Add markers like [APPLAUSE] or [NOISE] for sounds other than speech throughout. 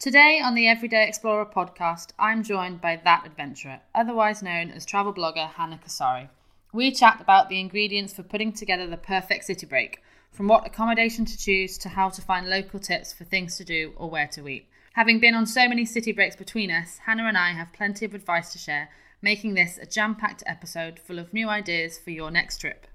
Today on the Everyday Explorer podcast, I'm joined by That Adventurer, otherwise known as travel blogger Hannah Kasari. We chat about the ingredients for putting together the perfect city break, from what accommodation to choose to how to find local tips for things to do or where to eat. Having been on so many city breaks between us, Hannah and I have plenty of advice to share, making this a jam packed episode full of new ideas for your next trip.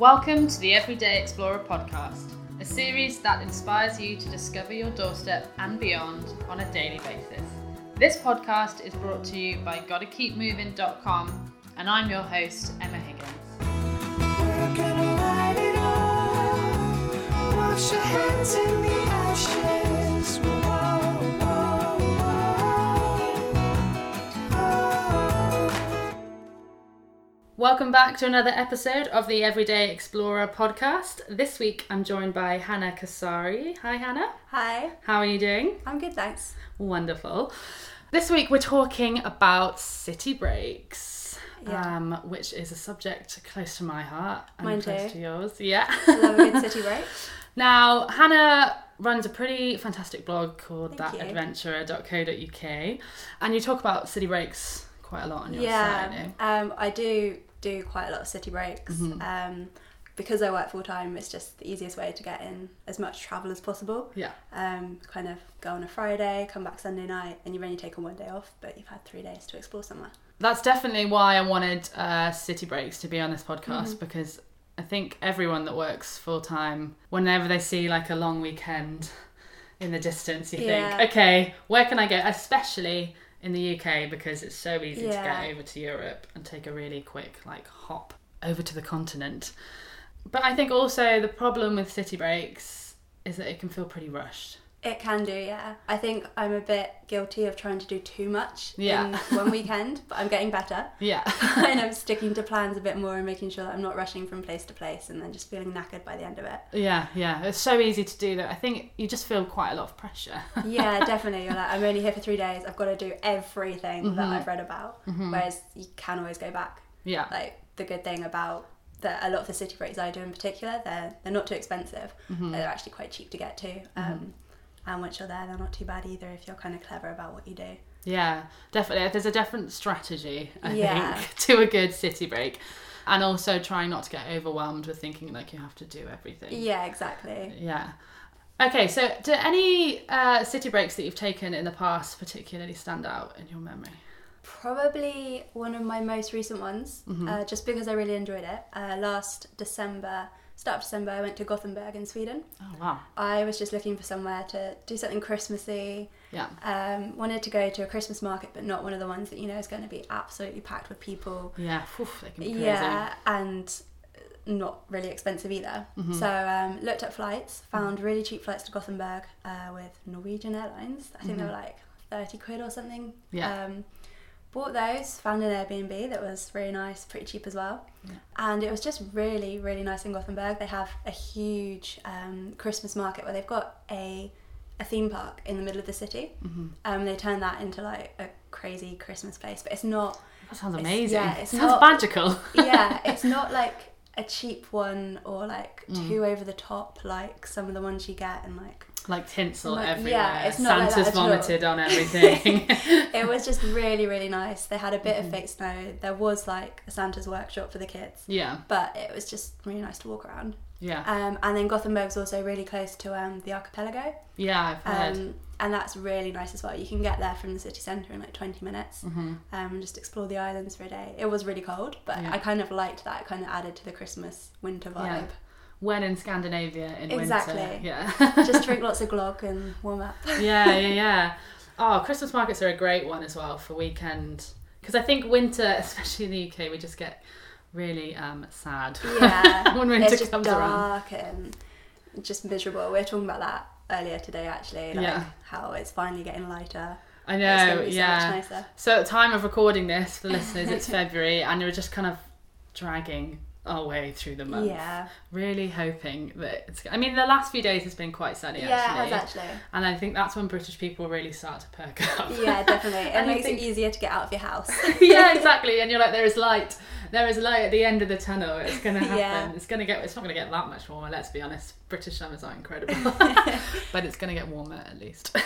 Welcome to the Everyday Explorer podcast, a series that inspires you to discover your doorstep and beyond on a daily basis. This podcast is brought to you by GottaKeepMoving.com, and I'm your host, Emma Higgins. Welcome back to another episode of the Everyday Explorer podcast. This week I'm joined by Hannah Kasari. Hi, Hannah. Hi, How are you doing? I'm good, thanks. Wonderful. This week we're talking about city breaks, Yeah. um, which is a subject close to my heart and Mine close too. to yours. Yeah. I love a good city break. [LAUGHS] now, Hannah runs a pretty fantastic blog called Thank thatadventurer.co.uk, and you talk about city breaks quite a lot on your site. yeah, eh? um, I do do quite a lot of city breaks. Mm-hmm. Um, because I work full time, it's just the easiest way to get in as much travel as possible. Yeah. Um, kind of go on a Friday, come back Sunday night, and you've only taken one day off, but you've had three days to explore somewhere. That's definitely why I wanted uh, City Breaks to be on this podcast Mm-hmm. because I think everyone that works full time, whenever they see like a long weekend in the distance, you Yeah. think, okay, where can I go? Especially in the UK because it's so easy to get over to Europe and take a really quick like hop over to the continent. But I think also the problem with City Breaks is that it can feel pretty rushed. It can do, yeah. I think I'm a bit guilty of trying to do too much Yeah. in [LAUGHS] one weekend, but I'm getting better. Yeah. [LAUGHS] and I'm sticking to plans a bit more and making sure that I'm not rushing from place to place and then just feeling knackered by the end of it. Yeah, yeah. It's so easy to do that. I think you just feel quite a lot of pressure. [LAUGHS] Yeah, definitely. You're like, I'm only here for three days. I've got to do everything Mm-hmm. that I've read about. Whereas you can always go back. yeah. Like the good thing about the, a lot of the city breaks I do in particular, they're they're not too expensive. Mm-hmm. They're actually quite cheap to get to. Um, and once you're there, they're not too bad either if you're kind of clever about what you do. Yeah, definitely. There's a different strategy, I Yeah. think, [LAUGHS] to a good city break. And also trying not to get overwhelmed with thinking like you have to do everything. Yeah, exactly. Yeah. Okay, so do any uh, city breaks that you've taken in the past particularly stand out in your memory? Probably one of my most recent ones, Mm-hmm. uh, just because I really enjoyed it. Uh, last December, start of December, I went to Gothenburg in Sweden. Oh, wow. I was just looking for somewhere to do something Christmassy. Yeah. Um, wanted to go to a Christmas market, but not one of the ones that you know is going to be absolutely packed with people. Yeah, Oof, they can be crazy. Yeah, and not really expensive either. Mm-hmm. So um, looked at flights, found really cheap flights to Gothenburg uh, with Norwegian Airlines. I think they were like thirty quid or something. Mm-hmm. Yeah. Um, bought those, found an Airbnb that was really nice, pretty cheap as well. Yeah. And it was just really, really nice in Gothenburg. They have a huge um, Christmas market where they've got a a theme park in the middle of the city. Mm-hmm. Um, they turn that into like a crazy Christmas place, but it's not That sounds It's- amazing. yeah, it's sounds not- magical. [LAUGHS] yeah, it's not like a cheap one or like Mm. too over the top like some of the ones you get and like like tinsel Like, yeah, everywhere. it's not like Santa's all. vomited on [LAUGHS] everything. [LAUGHS] it was just really really nice. They had a bit Mm-hmm. of fake snow. There was like a Santa's workshop for the kids, yeah, but it was just really nice to walk around. yeah, Um, and then Gothenburg's also really close to um, the archipelago, yeah. I've heard. um, and that's really nice as well. You can get there from the city centre in like 20 minutes Mm-hmm. um, and just explore the islands for a day. It was really cold, but Yeah. I kind of liked that. It kind of added to the Christmas winter vibe. Yeah. When in Scandinavia in Exactly. winter. Yeah. just drink [LAUGHS] lots of glog and warm up. yeah, yeah, [LAUGHS] yeah. Oh, Christmas markets are a great one as well for weekend because I think winter, [LAUGHS] especially in the UK, we just get really um, sad Yeah, when winter it's just comes around. dark and just miserable. We were talking about that earlier today, actually. Like Yeah. how it's finally getting lighter. I know, so yeah. much nicer. So at the time of recording this for the listeners, it's February, and you're just kind of dragging our way through the month. Yeah. Really hoping that it's. I mean, the last few days has been quite sunny. Yeah, actually. it has actually. And I think that's when British people really start to perk [LAUGHS] up. Yeah, definitely. [LAUGHS] It And makes think- it easier to get out of your house. [LAUGHS] yeah, exactly. And you're like, there is light. There is light at the end of the tunnel. It's gonna happen. Yeah. It's gonna get. It's not gonna get that much warmer. Let's be honest. British summers are incredible, but it's gonna get warmer at least.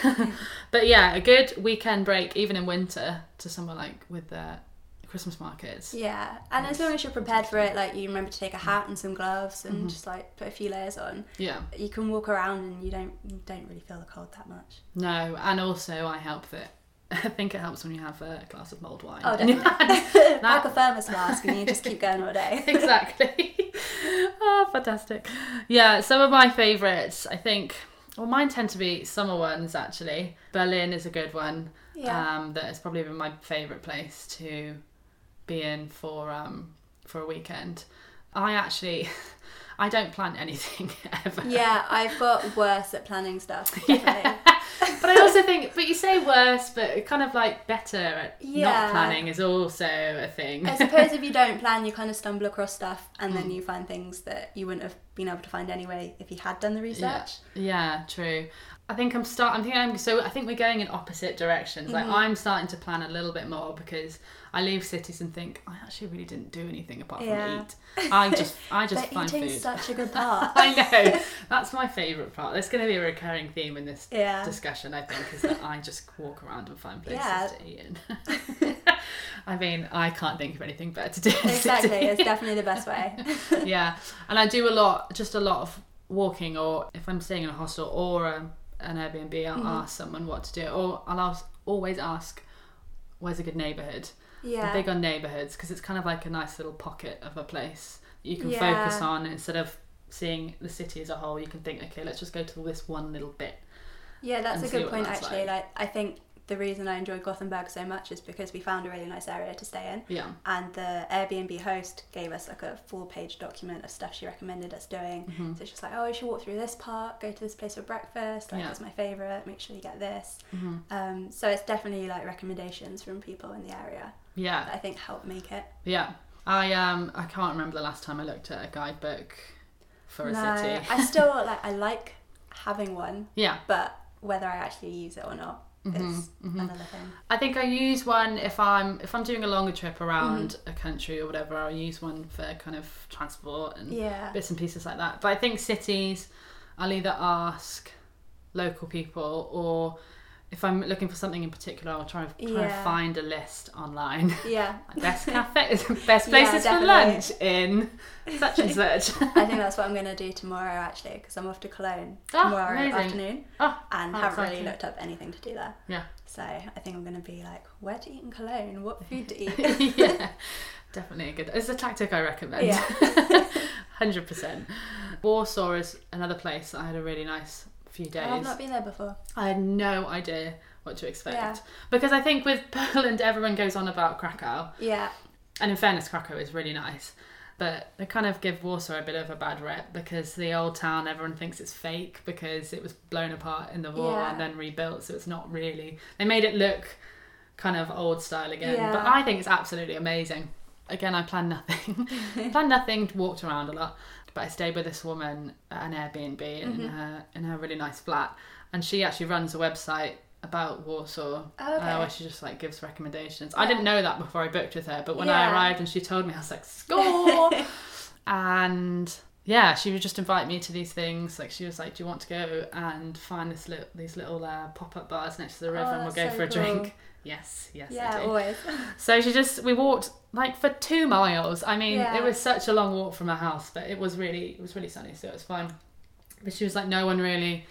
but yeah, a good weekend break, even in winter, to somewhere like with the Christmas markets. Yeah, and as long as you're prepared for it, like you remember to take a hat and some gloves and just like put a few layers on, Yeah. you can walk around and you don't you don't really feel the cold that much. No, and also I help that. [LAUGHS] I think it helps when you have a glass of mulled wine. Oh, [LAUGHS] definitely. hand. Pack [LAUGHS] a thermos mask and you just keep going all day. exactly. oh, fantastic. Yeah, some of my favourites, I think, well, mine tend to be summer ones actually. Berlin is a good one. Yeah. Um, that is probably been my favourite place to be in for um for a weekend. I actually, [LAUGHS] I don't plan anything [LAUGHS] ever. Yeah, I've got [LAUGHS] worse at planning stuff. Definitely. But I also think, but you say worse, but kind of like better at Yeah. not planning is also a thing. I suppose if you don't plan, you kind of stumble across stuff and Hmm. then you find things that you wouldn't have been able to find anyway if you had done the research. Yeah, true. I think I'm start. I'm thinking I'm so. I think we're going in opposite directions. Like Mm-hmm. I'm starting to plan a little bit more because I leave cities and think I actually really didn't do anything apart from Yeah. eat. I just, [LAUGHS] I just But find food. such a good [LAUGHS] part. I know. [LAUGHS] That's my favourite part. There's going to be a recurring theme in this Yeah. discussion, I think, is that I just walk around and find places Yeah. to eat in. I mean, I can't think of anything better to do. exactly, it's definitely the best way. yeah, and I do a lot, just a lot of walking, or if I'm staying in a hostel or a, an Airbnb, I'll Mm-hmm. ask someone what to do, or I'll ask, always ask, where's a good neighbourhood? Yeah. I'm big on neighbourhoods because it's kind of like a nice little pocket of a place that you can Yeah. focus on instead of seeing the city as a whole. You can think, okay, let's just go to this one little bit. Yeah, that's a good point that's actually. like. Like. I think the reason I enjoyed Gothenburg so much is because we found a really nice area to stay in. Yeah. And the Airbnb host gave us like a full page document of stuff she recommended us doing. So it's just like, oh, you should walk through this park, go to this place for breakfast, like Yeah. it's my favourite, make sure you get this. Mhm. Um, so it's definitely like recommendations from people in the area Yeah. that I think help make it. Yeah. I um I can't remember the last time I looked at a guidebook for a no, city. I still [LAUGHS] like I like having one, Yeah. but whether I actually use it or not Mm-hmm, is another thing. I think I use one if I'm if I'm doing a longer trip around a country or whatever. I'll use one for kind of transport and Yeah. bits and pieces like that. But I think cities, I'll either ask local people or if I'm looking for something in particular, I'll try, try Yeah. to find a list online. [LAUGHS] Yeah. Best cafe, [LAUGHS] best Yeah, places for lunch in such and [LAUGHS] such. I think that's what I'm going to do tomorrow actually because I'm off to Cologne Oh, tomorrow amazing. afternoon oh, and haven't really looked up anything to do there. Yeah. So I think I'm going to be like, where to eat in Cologne? What food to eat? yeah, definitely a good. It's a tactic I recommend. Yeah. hundred percent. Warsaw is another place that I had a really nice few days. I've not been there before. I had no idea what to expect Yeah. because I think with [LAUGHS] Poland everyone goes on about Krakow, Yeah. and in fairness, Krakow is really nice. But they kind of give Warsaw a bit of a bad rep because the old town, everyone thinks it's fake because it was blown apart in the war Yeah. and then rebuilt, so it's not really. They made it look kind of old style again, Yeah. but I think it's absolutely amazing. Again, I planned nothing, [LAUGHS] [LAUGHS] planned nothing, walked around a lot, but I stayed with this woman at an Airbnb in Mm-hmm. her in her really nice flat, and she actually runs a website about Warsaw Oh, okay. uh, where she just like gives recommendations. I didn't know that before I booked with her, but when Yeah. I arrived and she told me, I was like, score! [LAUGHS] and yeah, she would just invite me to these things. Like she was like, "Do you want to go and find this little these little uh, pop up bars next to the river, Oh, and we'll go so for a cool. drink?" Yes, yes, yeah, always. [LAUGHS] So she just we walked like for two miles. I mean, Yeah. it was such a long walk from her house, but it was really it was really sunny, so it was fine. But she was like, no one really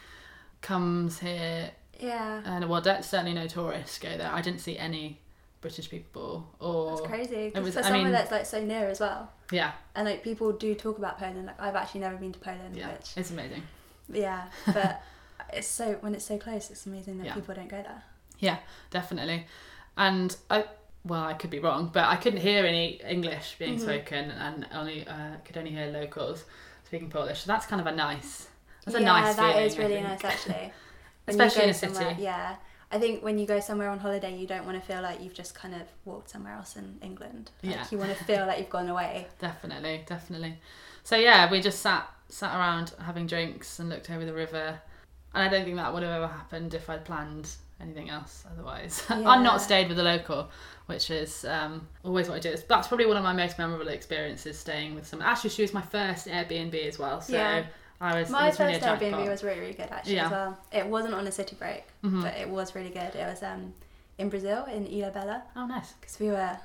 comes here, yeah. and well, that's certainly no tourists go there. I didn't see any British people or That's crazy. 'cause was- for I somewhere mean- that's like so near as well. yeah, And like people do talk about Poland. Like I've actually never been to Poland, yeah, which it's amazing. yeah, [LAUGHS] but it's so when it's so close, it's amazing that Yeah. people don't go there. Yeah, definitely. And I, well, I could be wrong, but I couldn't hear any English being Mm-hmm. spoken, and only uh, could only hear locals speaking Polish. So that's kind of a nice. That's a yeah, nice that feeling. is really nice actually. [LAUGHS] Especially in a somewhere- city. Yeah, I think when you go somewhere on holiday, you don't want to feel like you've just kind of walked somewhere else in England. Like, Yeah. You want to feel like you've gone away. [LAUGHS] Definitely, definitely. So yeah, we just sat sat around having drinks and looked over the river. And I don't think that would have ever happened if I'd planned anything else otherwise. [LAUGHS] Yeah. I'd not stayed with a local, which is um, always what I do. That's probably one of my most memorable experiences staying with someone. Actually, she was my first Airbnb as well. So Yeah. I was. My was really first Airbnb was really, really good actually Yeah. as well. It wasn't on a city break, Mhm. but it was really good. It was um, in Brazil, in Ilha Bela, Oh, nice. because we were.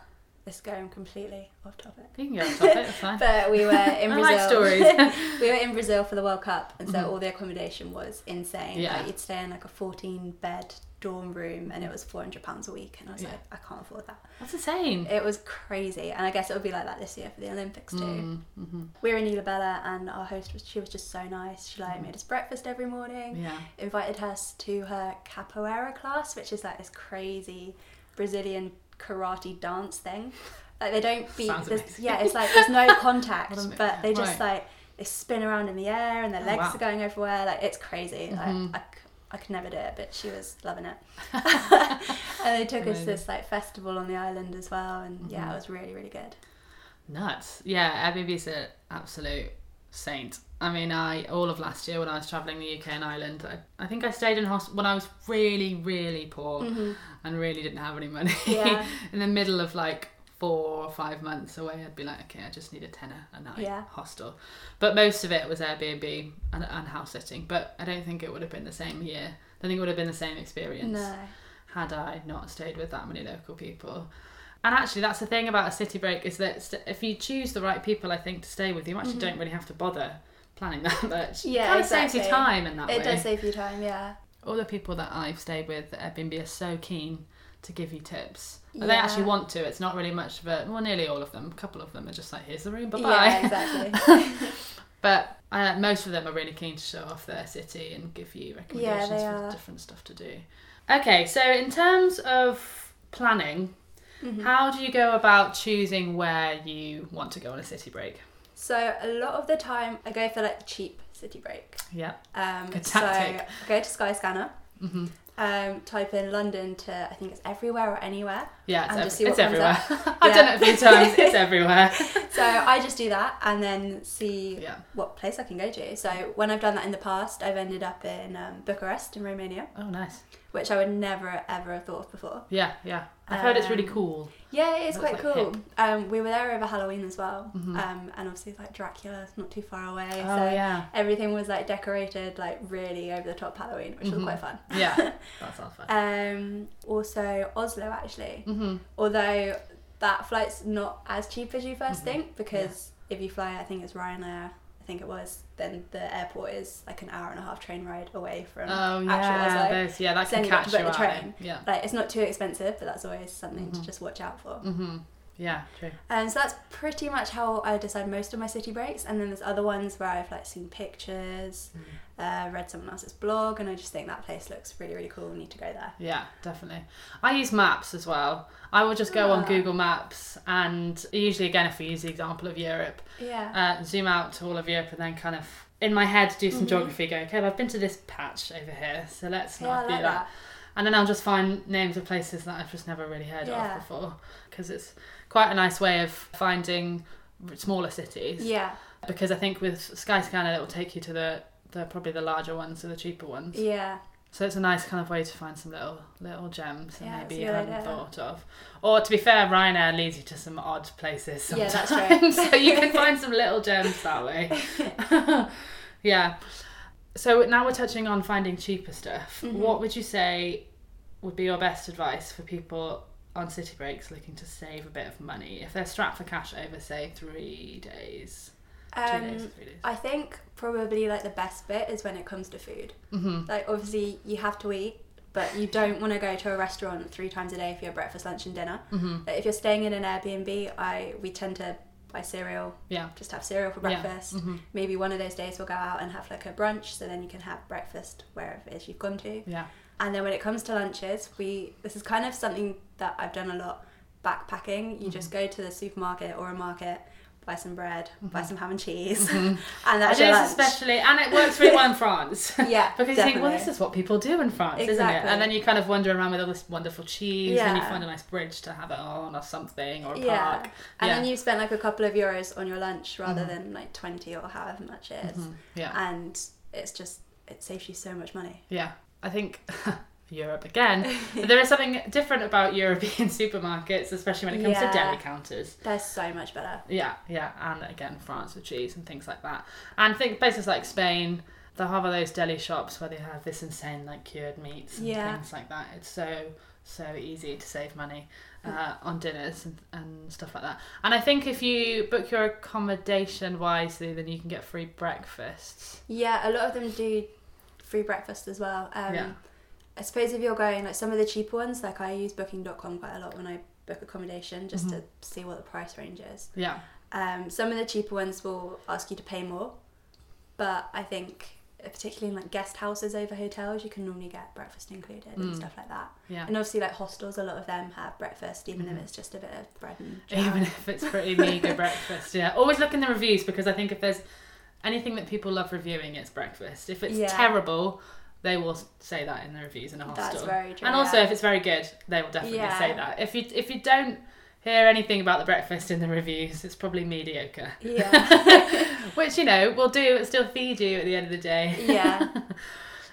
This going completely off topic. You can go off topic. It's fine. [LAUGHS] But we were in [LAUGHS] I Brazil. like stories. we were in Brazil for the World Cup, and so Mhm. all the accommodation was insane. Yeah. Like you'd stay in like a 14 bed dorm room, and it was 400 pounds a week, and I was Yeah. like, I can't afford that. That's insane. It was crazy, and I guess it would be like that this year for the Olympics too. Mm, mhm. We were in Ilha Bela, and our host was she was just so nice. She like made us breakfast every morning. Yeah. Invited us to her capoeira class, which is like this crazy Brazilian karate dance thing. Like they don't beat. Sounds there's- amazing. Yeah, it's like there's no [LAUGHS] contact, What a mi- but they just right. like they spin around in the air and their Oh, legs wow. are going everywhere. Like it's crazy. Mhm. Like, I, I could never do it, but she was loving it. [LAUGHS] and they took us to this like festival on the island as well, and yeah, Mhm. it was really really good. Nuts. Yeah, Airbnb's an absolute saint. I mean, I all of last year when I was traveling the UK and Ireland, I, I think I stayed in hospital when I was really, really poor and really didn't have any money. Mm-hmm. Yeah. [LAUGHS] in the middle of like four or five months away, I'd be like, okay, I just need a tenner a night Yeah. hostel. But most of it was Airbnb and, and house sitting. But I don't think it would have been the same year. I think it would have been the same experience No. had I not stayed with that many local people. And actually, that's the thing about a city break is that st- if you choose the right people, I think to stay with, you actually don't really have to bother planning [LAUGHS] that much. Mm-hmm. Yeah, kind of saves you time in that It way. does save you time, yeah. All the people that I've stayed with at Airbnb are so keen to give you tips. But Yeah. They actually want to. It's not really much of a well, nearly all of them. A couple of them are just like, here's the room, bye bye. Yeah, exactly. [LAUGHS] [LAUGHS] But uh, most of them are really keen to show off their city and give you recommendations they for different stuff to do. Okay, so in terms of planning, Mm-hmm. how do you go about choosing where you want to go on a city break? So a lot of the time, I go for like cheap city break. Yeah. Um, Good so tactic. I go to Skyscanner, hmm um, type in London to I think it's everywhere or anywhere. Yeah, it's, And ev- just see it's comes everywhere. [LAUGHS] I've Yeah. done it a few times. It's [LAUGHS] everywhere. So I just do that and then see Yeah. what place I can go to. So when I've done that in the past, I've ended up in um, Bucharest in Romania, Oh, nice. Which I would never ever have thought of before. Yeah, yeah. I've heard it's really Um, cool. Yeah, it is Looks quite like cool. Um, we were there over Halloween as well, Mhm. um, and obviously it's like Dracula, it's not too far away. Oh, so yeah. everything was like decorated like really over the top Halloween, which Mhm. was quite fun. Yeah, [LAUGHS] that sounds fun. Um, also Oslo actually, hmm although that flight's not as cheap as you 1st Mhm. think because if you fly, I think it's Ryanair. Think it was. Then the airport is like an hour and a half train ride away from Oh, actual yeah. Oslo. Those, yeah, that can catch to you out. the train. Yeah. Like it's not too expensive, but that's always something to Mhm. just watch out for. hmm Yeah, true. Um, so that's pretty much how I decide most of my city breaks. And then there's other ones where I've like seen pictures, uh, read someone else's blog, and I just think that place looks really really cool. We need to go there. Yeah, definitely. I use maps as well. I will just go on Ah. Google Maps and usually, again, if we use the example of Europe, Yeah. uh, zoom out to all of Europe and then kind of in my head do some Mhm. geography. Go, okay, well, I've been to this patch over here, so let's yeah, not do like that. that. And then I'll just find names of places that I've just never really heard Yeah. of before because it's quite a nice way of finding smaller cities. Yeah. Because I think with Skyscanner, it will take you to the, the probably the larger ones or the cheaper ones. Yeah. So it's a nice kind of way to find some little little gems that Yeah, maybe you hadn't idea. thought of. Or to be fair, Ryanair leads you to some odd places Yeah, sometimes. that's [LAUGHS] true. so you can find [LAUGHS] some little gems that way. [LAUGHS] yeah. So now we're touching on finding cheaper stuff. Mhm. What would you say would be your best advice for people on city breaks looking to save a bit of money if they're strapped for cash over say three days, two days, Um, three days? I think probably like the best bit is when it comes to food. hmm Like obviously you have to eat, but you don't want to go to a restaurant three times a day for your breakfast, lunch, and dinner. hmm Like, if you're staying in an Airbnb, I we tend to buy cereal, Yeah. just have cereal for Yeah. breakfast. hmm Maybe one of those days we'll go out and have like a brunch, so then you can have breakfast wherever it is you've gone to. Yeah. And then when it comes to lunches, we this is kind of something that I've done a lot backpacking. You just go to the supermarket or a market, buy some bread, buy some ham and cheese, Mhm. [LAUGHS] and that's it your lunch. especially, and it works really well in France. [LAUGHS] [LAUGHS] Yeah, because you think, well, this is what people do in France, isn't it? And then you kind of wander around with all this wonderful cheese, and you find a nice bridge to have it on, or something, or a Yeah. park. And Yeah. then you've spent like a couple of euros on your lunch rather Mhm. than like 20 or however much it is. Mhm. Yeah, And it's just, it saves you so much money. yeah. I think Europe again. but there is [LAUGHS] something different about European [LAUGHS] supermarkets, especially when it comes Yeah. to deli counters. They're so much better. Yeah, yeah, and again France with cheese and things like that. And think places like Spain, they'll have all those deli shops where they have this insane like cured meats and Yeah. things like that. It's so so easy to save money uh, on dinners and, and stuff like that. And I think if you book your accommodation wisely, then you can get free breakfasts. Yeah, a lot of them do free breakfast as well. Um, Yeah. I suppose if you're going, like some of the cheaper ones, like I use booking.com quite a lot when I book accommodation just to see what the price range is. Yeah, Um, some of the cheaper ones will ask you to pay more, but I think uh, particularly in like guest houses over hotels, you can normally get breakfast included and Mm. stuff like that. yeah. And obviously, like hostels, a lot of them have breakfast, even Mhm. if it's just a bit of bread and [LAUGHS] jam. Even if it's pretty meager [LAUGHS] breakfast, yeah. Always look in the reviews because I think if there's anything that people love reviewing, it's breakfast. If it's Yeah. terrible, they will say that in the reviews in a hostel. That's very true. And also, yeah. if it's very good, they will definitely Yeah. say that. If you if you don't hear anything about the breakfast in the reviews, it's probably mediocre. yeah, [LAUGHS] Which you know will do. It still feed you at the end of the day. yeah, [LAUGHS]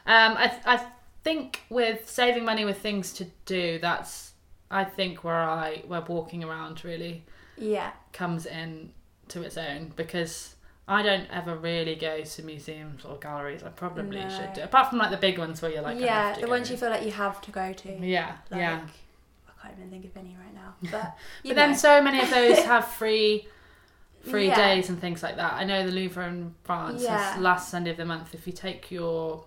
Um, I I think with saving money with things to do, that's I think where I where walking around really yeah, comes in to its own because I don't ever really go to museums or galleries. I probably No. should do, apart from like the big ones where you're like, yeah. have to The go. ones you feel like you have to go to. yeah, Like, yeah. I can't even think of any right now. [LAUGHS] But, But then so many of those [LAUGHS] have free free Yeah. days and things like that. I know the Louvre in France Yeah. is last Sunday of the month. If you take your,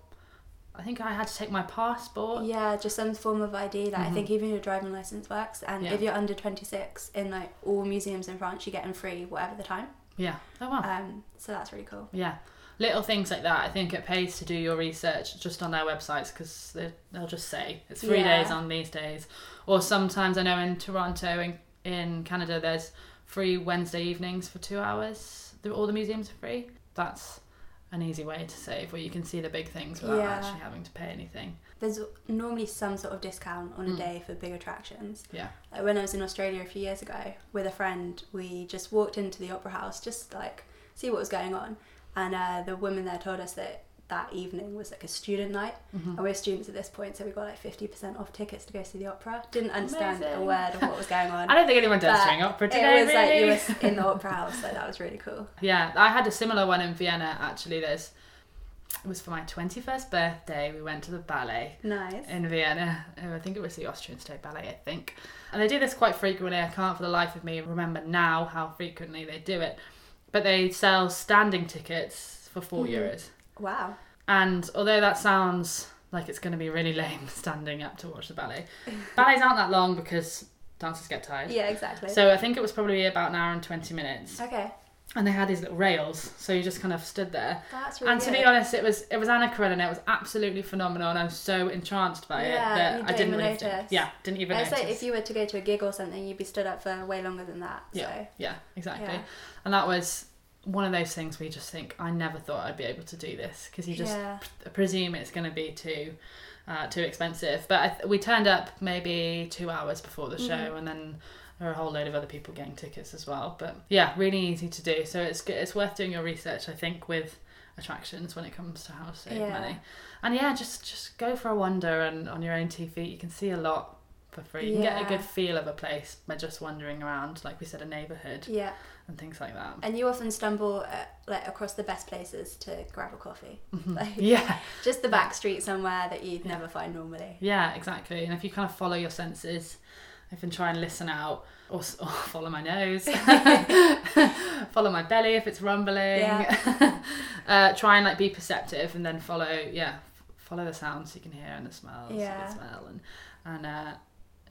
I think I had to take my passport. Yeah, just some form of ID. Like I Mhm. think even your driving license works, and Yeah. if you're under 26 in like all museums in France, you get them free whatever the time. Yeah. Oh wow. Um, so that's really cool. Yeah. Little things like that. I think it pays to do your research just on their websites because they, they'll just say it's three Yeah. days on these days. Or sometimes I know in Toronto, in, in Canada, there's free Wednesday evenings for two hours. All the museums are free. That's an easy way to save where you can see the big things without Yeah. actually having to pay anything. There's normally some sort of discount on a Mm. day for big attractions. Yeah. Like when I was in Australia a few years ago with a friend, we just walked into the opera house just like see what was going on, and uh, the woman there told us that that evening was like a student night, Mhm. and we're students at this point, so we got like fifty percent off tickets to go see the opera. Didn't understand a word of what was going on. [LAUGHS] I don't think anyone does during opera today, it was really. like you were in the [LAUGHS] opera house, so that was really cool. Yeah, I had a similar one in Vienna actually. There's it was for my 21st birthday. We went to the ballet Nice. in Vienna. Oh, I think it was the Austrian State Ballet, I think. And they do this quite frequently. I can't for the life of me remember now how frequently they do it. But they sell standing tickets for 4 Mhm. euros. Wow. And although that sounds like it's going to be really [LAUGHS] lame standing up to watch the ballet, ballets aren't that long because dancers get tired. Yeah, exactly. So I think it was probably about an hour and 20 minutes. okay, And they had these little rails, so you just kind of stood there. that's really and to good. be honest, it was it was Anna Karenina. It was absolutely phenomenal, and I was so entranced by Yeah, it that I didn't even notice. yeah didn't even It's notice. like if you were to go to a gig or something, you'd be stood up for way longer than that. Yeah. So yeah, exactly. Yeah. And that was one of those things where you just think I never thought I'd be able to do this because you just yeah, presume it's going to be too uh, too expensive. But I th- we turned up maybe two hours before the show, Mhm. and then there were a whole load of other people getting tickets as well. But yeah, really easy to do. So it's good. It's worth doing your research, I think, with attractions when it comes to how to save Yeah. money. And yeah, just just go for a wander, and on your own two feet, you can see a lot for free. You can get a good feel of a place by just wandering around, like we said, a neighbourhood yeah. and things like that. And you often stumble at, like across the best places to grab a coffee. [LAUGHS] Mhm. Like- [LAUGHS] yeah. Just the back street somewhere that you'd Yeah. never find normally. Yeah, exactly. And if you kind of follow your senses, if and try and listen out, or, [LAUGHS] or follow my nose, [LAUGHS] [LAUGHS] follow my belly if it's rumbling, uh, try and like be perceptive, and then follow, yeah, follow the sounds you can hear and the smells you Yeah. can smell, and and uh,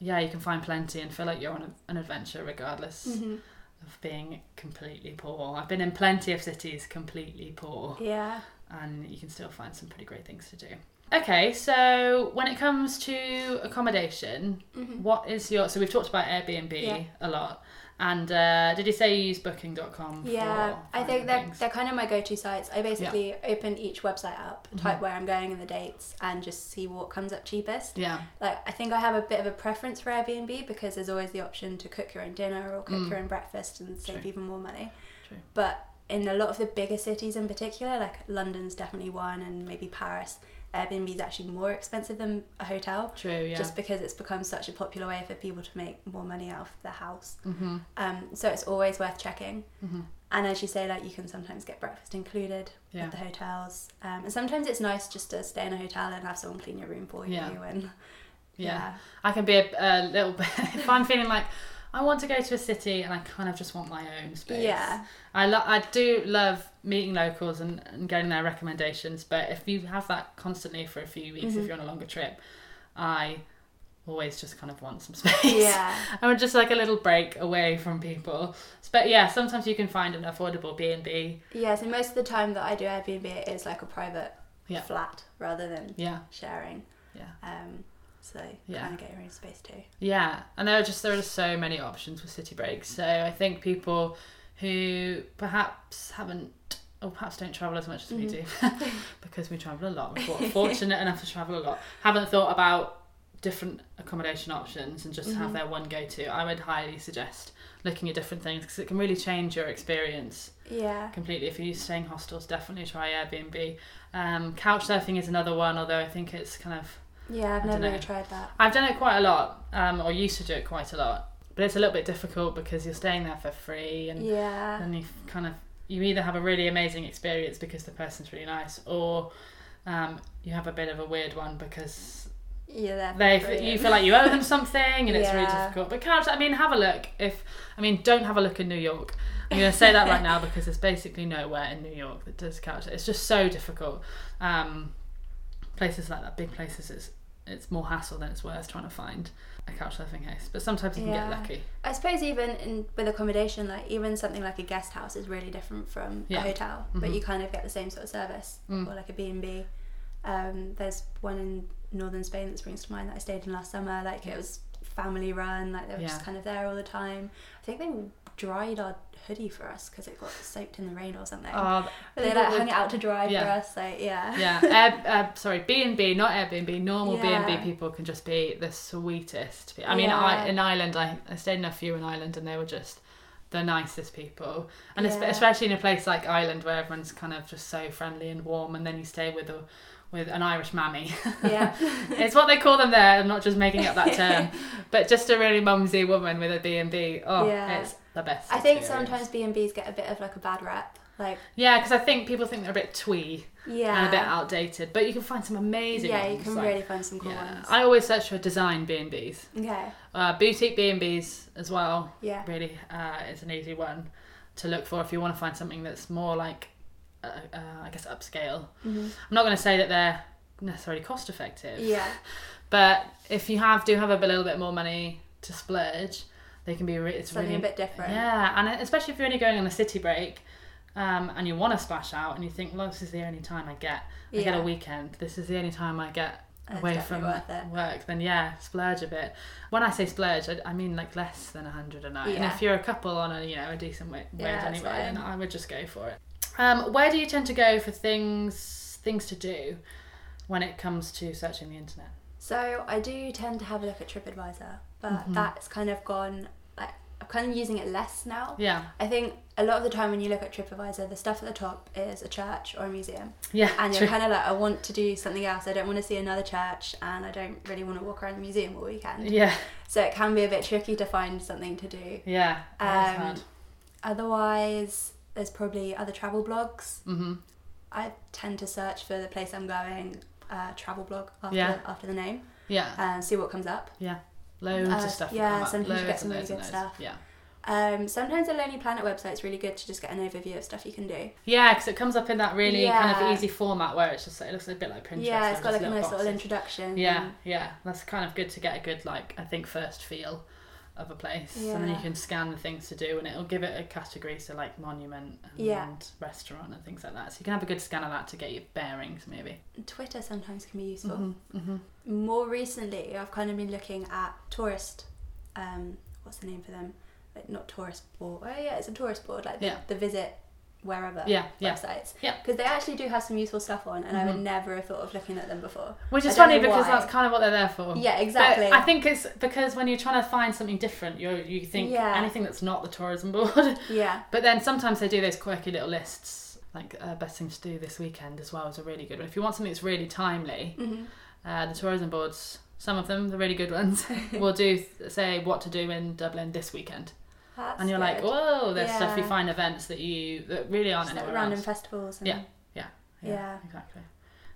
yeah, you can find plenty and feel like you're on a, an adventure regardless hmm of being completely poor. I've been in plenty of cities completely poor Yeah. and you can still find some pretty great things to do. Okay, so when it comes to accommodation, hmm what is your so we've talked about Airbnb Yeah. a lot. And uh, did you say you use Booking.com? Yeah, for I think they're, things? they're kind of my go to sites. I basically open each website up, Mm-hmm. type where I'm going and the dates, and just see what comes up cheapest. Yeah. Like, I think I have a bit of a preference for Airbnb because there's always the option to cook your own dinner or cook your own breakfast and save Mm. True. even more money. True. But in a lot of the bigger cities in particular, like London's definitely one, and maybe Paris, Airbnb is actually more expensive than a hotel. True. Yeah. Just because it's become such a popular way for people to make more money out of their house. mm-hmm. Um, so it's always worth checking. Mm-hmm. And as you say, like you can sometimes get breakfast included Yeah. at the hotels. Um, and sometimes it's nice just to stay in a hotel and have someone clean your room for you. Yeah. And Yeah. I can be a, a little bit [LAUGHS] if I'm feeling like I want to go to a city and I kind of just want my own space. Yeah. I lo- I do love meeting locals and, and getting their recommendations, but if you have that constantly for a few weeks, Mm-hmm. if you're on a longer trip, I always just kind of want some [LAUGHS] space. Yeah. I would just like a little break away from people. But yeah, sometimes you can find an affordable B and B. Yeah, so most of the time that I do Airbnb, it is like a private Yeah. flat rather than Yeah, sharing. yeah. Um, so Yeah. kind of get your own space too. Yeah, and there are just there are just so many options with city breaks. So I think people who perhaps haven't or perhaps don't travel as much as we do [LAUGHS] [LAUGHS] because we travel a lot. We're [LAUGHS] fortunate enough to travel a lot. Haven't thought about different accommodation options and just have their one go to. I would highly suggest looking at different things because it can really change your experience Yeah. completely. If you're staying hostels, definitely try Airbnb. Um, couch surfing is another one, although I think it's kind of Yeah, I've never really tried that. I've done it quite a lot, um, or used to do it quite a lot. But it's a little bit difficult because you're staying there for free, and Yeah. then you kind of you either have a really amazing experience because the person's really nice, or um, you have a bit of a weird one because Yeah, they're brilliant. you feel like you owe them [LAUGHS] something, and it's really difficult. But couch, I mean, have a look. If I mean, don't have a look in New York. I'm going to say that right now [LAUGHS] because there's basically nowhere in New York that does couch. It's just so difficult. Um, places like that, big places, it's it's more hassle than it's worth trying to find a couch surfing house. But sometimes you can get lucky. I suppose even in with accommodation, like even something like a guest house is really different from Yeah. a hotel, but you kind of get the same sort of service, Mm. or like a B and B. Um, there's one in northern Spain that springs to mind that I stayed in last summer. Like it was family run, like they were Yeah. just kind of there all the time. I think they dried our hoodie for us because it got soaked in the rain or something. Oh, but they like hung it out to dry Yeah. for us. Like yeah, yeah, Air, [LAUGHS] uh, sorry, B and B, not Airbnb. Normal B and B people can just be the sweetest. I mean, Yeah. I, in Ireland, I, I stayed in a few in Ireland, and they were just the nicest people. And Yeah. especially in a place like Ireland, where everyone's kind of just so friendly and warm, and then you stay with a with an Irish mammy. yeah. [LAUGHS] it's what they call them there. I'm not just making up that [LAUGHS] term, but just a really mumsy woman with a B and B. Oh, Yeah. it's the best. I think experience. sometimes B and B's get a bit of like a bad rep. Like Yeah, because I think people think they're a bit twee yeah, and a bit outdated, but you can find some amazing yeah, ones. you can like- really find some cool yeah. ones. I always search for design B and B's, okay, uh, boutique B and B's as well. yeah, Really, uh, is an easy one to look for if you want to find something that's more like, uh, uh, I guess, upscale. Mhm. I'm not going to say that they're necessarily cost effective, yeah, but if you have do have a little bit more money to splurge, they can be. Re- it's something really a bit different. yeah, and especially if you're only going on a city break. Um, and you want to splash out, and you think, well, this is the only time I get. I get a weekend. This is the only time I get away from work. Then yeah, splurge a bit. When I say splurge, I, I mean like less than a hundred a night. And if you're a couple on a you know a decent wa- wage Yeah, anyway, then. I would just go for it. Um, where do you tend to go for things things to do when it comes to searching the internet? So I do tend to have a look at TripAdvisor, but Mm-hmm. that's kind of gone. I'm kind of using it less now. Yeah, I think a lot of the time when you look at TripAdvisor, the stuff at the top is a church or a museum, yeah, and true. you're kind of like, I want to do something else. I don't want to see another church, and I don't really want to walk around the museum all weekend. yeah, So it can be a bit tricky to find something to do. yeah. Um, hard. Otherwise, there's probably other travel blogs. Mm-hmm. I tend to search for the place I'm going, uh, travel blog after Yeah. after the name, Yeah, and see what comes up. yeah. Loads Uh, of stuff. yeah, sometimes you get some really good stuff. Yeah. Um, sometimes the Lonely Planet website's really good to just get an overview of stuff you can do. Yeah, because it comes up in that really kind of easy format where it's just it looks a bit like Pinterest. yeah, it's got like a nice little little introduction. Yeah, yeah, that's kind of good to get a good like I think first feel of a place, and then you can scan the things to do, and it'll give it a category, so like monument and Yeah. restaurant and things like that. So you can have a good scan of that to get your bearings, maybe. Twitter sometimes can be useful. Mm-hmm. More recently, I've kind of been looking at tourist. Um, what's the name for them? like not tourist board. Oh yeah, it's a tourist board, like the, Yeah. the visit wherever Yeah, yeah. websites. Yeah. Because they actually do have some useful stuff on, and I would Mhm. never have thought of looking at them before. Which is funny because why. that's kind of what they're there for. Yeah, But exactly. I think it's because when you're trying to find something different, you you think Yeah. anything that's not the tourism board. [LAUGHS] yeah. but then sometimes they do those quirky little lists, like uh, best thing to do this weekend as well is a really good one. If you want something that's really timely, hmm uh, the tourism boards, some of them, the really good ones, [LAUGHS] will do say what to do in Dublin this weekend, That's and you're like, good. whoa, there's stuff you find events that you that really aren't Just like random else. festivals. And, Yeah. Yeah, Yeah. exactly.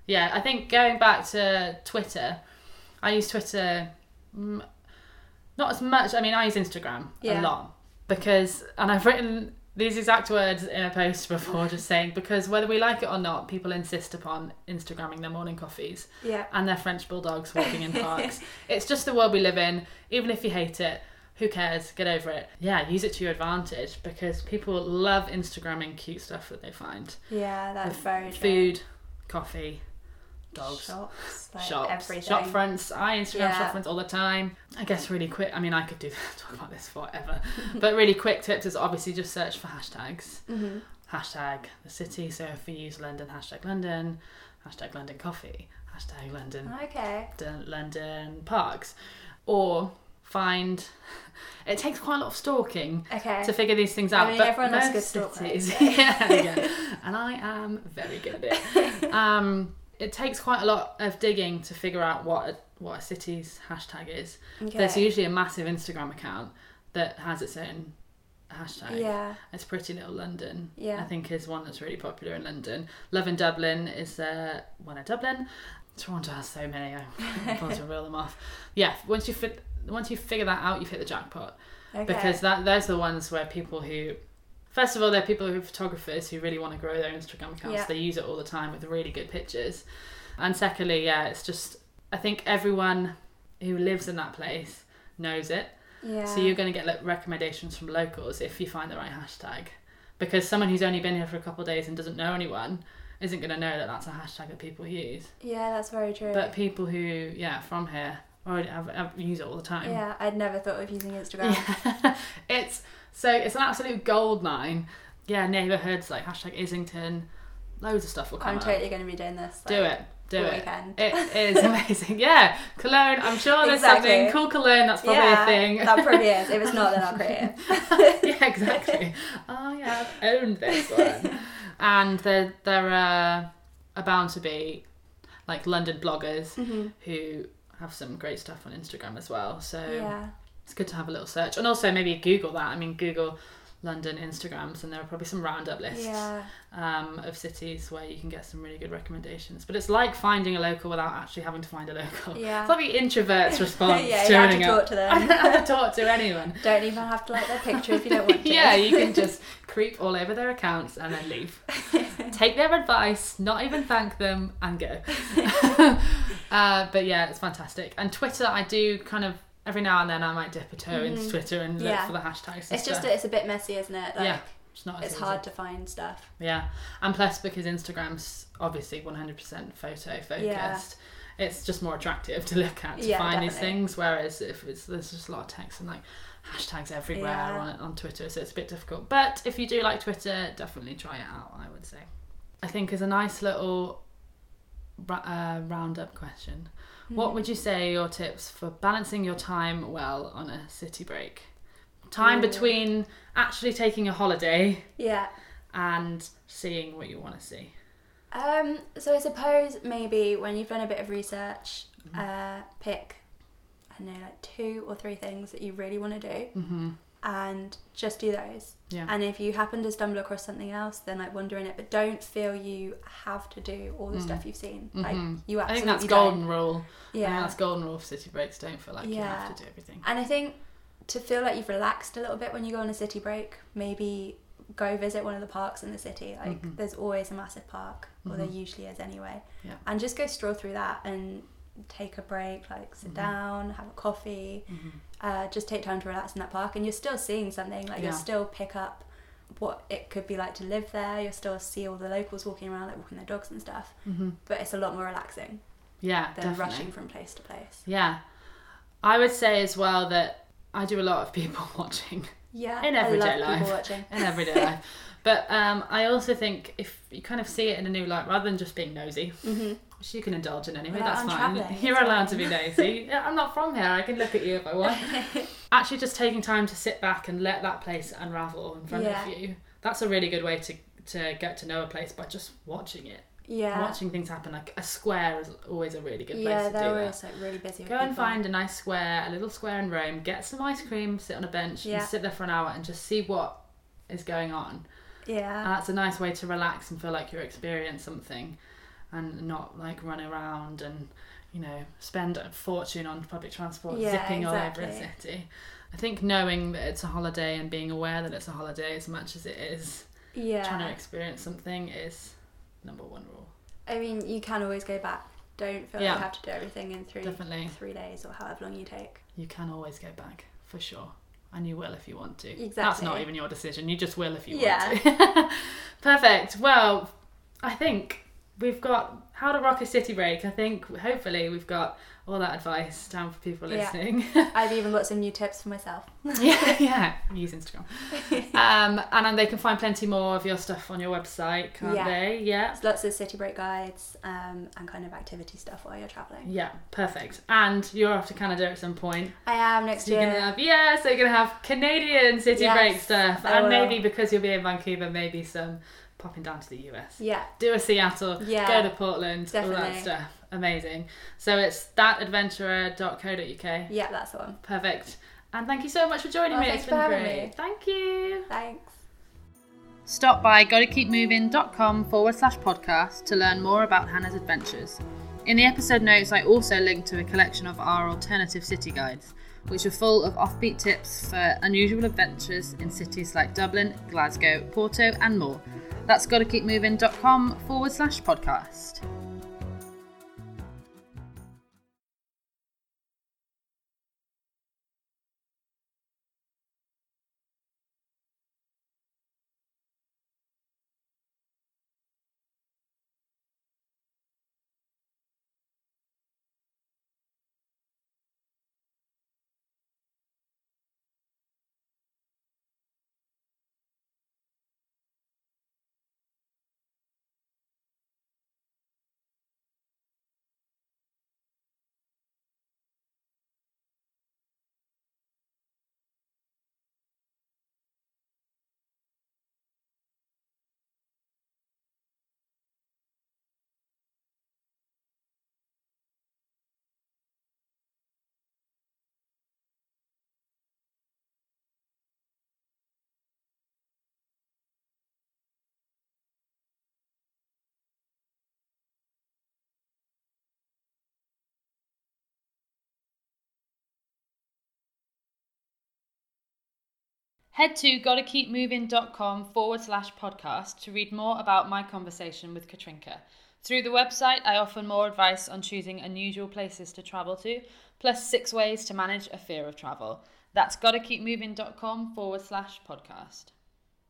Yeah, I think going back to Twitter, I use Twitter mm, not as much. I mean, I use Instagram Yeah. a lot because, and I've written these exact words in a post [LAUGHS] before, just saying because whether we like it or not, people insist upon Instagramming their morning coffees Yeah. and their French bulldogs [LAUGHS] walking in parks. [LAUGHS] it's just the world we live in. Even if you hate it, who cares? Get over it. Yeah, use it to your advantage because people love Instagramming cute stuff that they find Yeah, that's very true. food, coffee, dogs, shops, like shops, everything. shop fronts. I Instagram Yeah. shop fronts all the time. I guess really quick. I mean, I could do [LAUGHS] talk about this forever, [LAUGHS] but really quick tips is obviously just search for hashtags. hmm Hashtag the city. So if we use London, hashtag London, hashtag London coffee, hashtag London Okay. London, parks, or find. [LAUGHS] It takes quite a lot of stalking Okay. to figure these things I out. mean, but everyone most good stalker, cities, yeah, yeah, and I am very good at it. Um, it takes quite a lot of digging to figure out what a, what a city's hashtag is. okay. There's usually a massive Instagram account that has its own hashtag. yeah. It's Pretty Little London. Yeah. I think is one that's really popular in London. Lovin Dublin is uh, one in Dublin. Toronto has so many. I [LAUGHS] can't to reel them off. Yeah, once you fit, once you figure that out, you've hit the jackpot Okay. because that those are the ones where people who first of all they're people who are photographers who really want to grow their instagram accounts Yeah. they use it all the time with really good pictures and secondly yeah it's just i think everyone who lives in that place knows it yeah. so you're going to get like, recommendations from locals if you find the right hashtag because someone who's only been here for a couple of days and doesn't know anyone isn't going to know that that's a hashtag that people use Yeah, that's very true. but people who yeah from here already have, have use it all the time yeah, I'd never thought of using Instagram. yeah. [LAUGHS] it's so it's an absolute gold mine. Yeah, neighbourhoods like hashtag Islington, loads of stuff will come I'm up. totally going to be doing this. Do it, do it. Weekend. It is [LAUGHS] amazing. Yeah, Cologne. I'm sure there's Exactly. something cool Cologne. That's probably yeah, a thing. that probably is. If it's not, then I'll create it. [LAUGHS] yeah, exactly. Oh yeah, I have owned this one. [LAUGHS] and there there are, are bound to be like London bloggers hmm who have some great stuff on Instagram as well. So Yeah. It's good to have a little search. And also maybe google that. I mean google london instagrams and there are probably some roundup lists Yeah. um, of cities where you can get some really good recommendations. But it's like finding a local without actually having to find a local. Yeah. it's like the introvert's [LAUGHS] response yeah, you have to talk up to [LAUGHS] i don't have to talk to anyone. [LAUGHS] Don't even have to like their picture if you don't want to. yeah you can just creep all over their accounts and then leave. Take their advice not even thank them and go. Uh, but yeah it's fantastic. And twitter i do kind of every now and then i might dip a toe into Mhm. twitter and look Yeah. for the hashtags It's just that it's a bit messy, isn't it? Like, yeah it's not as It's easy. hard to find stuff. yeah and plus because instagram's obviously 100% photo focused Yeah. it's just more attractive to look at to Yeah, find these things whereas if it's there's just a lot of text and like hashtags everywhere Yeah. on, on twitter so it's a bit difficult but if you do like twitter definitely try it out i would say i think is a nice little uh, roundup question what Hmm. would you say are your tips for balancing your time well on a city break time Ooh. between actually taking a holiday Yeah. and seeing what you want to see Um, so I suppose maybe when you've done a bit of research, Mm-hmm. uh, pick I don't know like two or three things that you really want to do, mm-hmm. and just do those. Yeah And if you happen to stumble across something else, then like wander in it, but don't feel you have to do all the Mm. stuff you've seen. Like Mhm. you I absolutely think that's don't. golden rule. I think Yeah. that's golden rule for city breaks. Don't feel like you have to do everything. And I think to feel like you've relaxed a little bit when you go on a city break, maybe go visit one of the parks in the city. Like Mhm. there's always a massive park, or there Mhm. usually is anyway. Yeah. And just go stroll through that and take a break, like sit Mhm. down, have a coffee, Mm-hmm. Uh, just take time to relax in that park, and you're still seeing something. Like Yeah. you'll still pick up what it could be like to live there. You'll still see all the locals walking around, like walking their dogs and stuff. Mm-hmm. But it's a lot more relaxing Yeah, than definitely. rushing from place to place. Yeah, I would say as well that I do a lot of people [LAUGHS] watching Yeah. in I everyday love life. people watching. in everyday life. [LAUGHS] But um, I also think if you kind of see it in a new light, rather than just being nosy, hmm you can indulge in anyway, that's fine. travelling, You're allowed to be [LAUGHS] yeah, I'm not from here. I can look at you if I want. [LAUGHS] Actually, just taking time to sit back and let that place unravel in front Yeah. of you. That's a really good way to to get to know a place by just watching it. Yeah. Watching things happen. Like a square is always a really good place yeah, to do they're that. always like really busy. Go and people. find a nice square, a little square in Rome, get some ice cream, sit on a bench, Yeah. and sit there for an hour and just see what is going on. And Yeah. that's a nice way to relax and feel like you're experiencing something and not like run around and, you know, spend a fortune on public transport Yeah, zipping all over a city. I think knowing that it's a holiday and being aware that it's a holiday as much as it is yeah. trying to experience something is number one rule. I mean, you can always go back. Don't feel Yeah. like you have to do everything in three Definitely. three days or however long you take. You can always go back, for sure. And you will if you want to. Exactly. That's not even your decision. You just will if you Yeah. want to. [LAUGHS] Perfect. Well, I think we've got how to rock a city break. I think hopefully we've got all that advice down for people listening. Yeah. [LAUGHS] I've even got some new tips for myself. [LAUGHS] yeah, [LAUGHS] yeah. Use Instagram. Um, and then they can find plenty more of your stuff on your website, can't Yeah. they? Yeah. There's lots of city break guides um, and kind of activity stuff while you're traveling. Yeah, perfect. And you're off to Canada at some point. I am next So year. have yeah, so you're gonna have Canadian city Yes, break stuff, and maybe because you'll be in Vancouver, maybe some popping down to the US. Yeah, Do a Seattle, Yeah, go to Portland, all that stuff. Amazing. So it's thatadventurer.co.uk. yeah, that's the one. Perfect. And thank you so much for joining Oh, me. thanks It's been for having great. me. Thank you. Thanks. Stop by gottakeepmoving.com forward slash podcast to learn more about Hannah's adventures. In the episode notes, I also link to a collection of our alternative city guides, which are full of offbeat tips for unusual adventures in cities like Dublin, Glasgow, Porto, and more. That's gottakeepmoving.com forward slash podcast. Head to gottakeepmoving.com forward slash podcast to read more about my conversation with Katrinka. Through the website, I offer more advice on choosing unusual places to travel to, plus six ways to manage a fear of travel. That's gottakeepmoving.com forward slash podcast.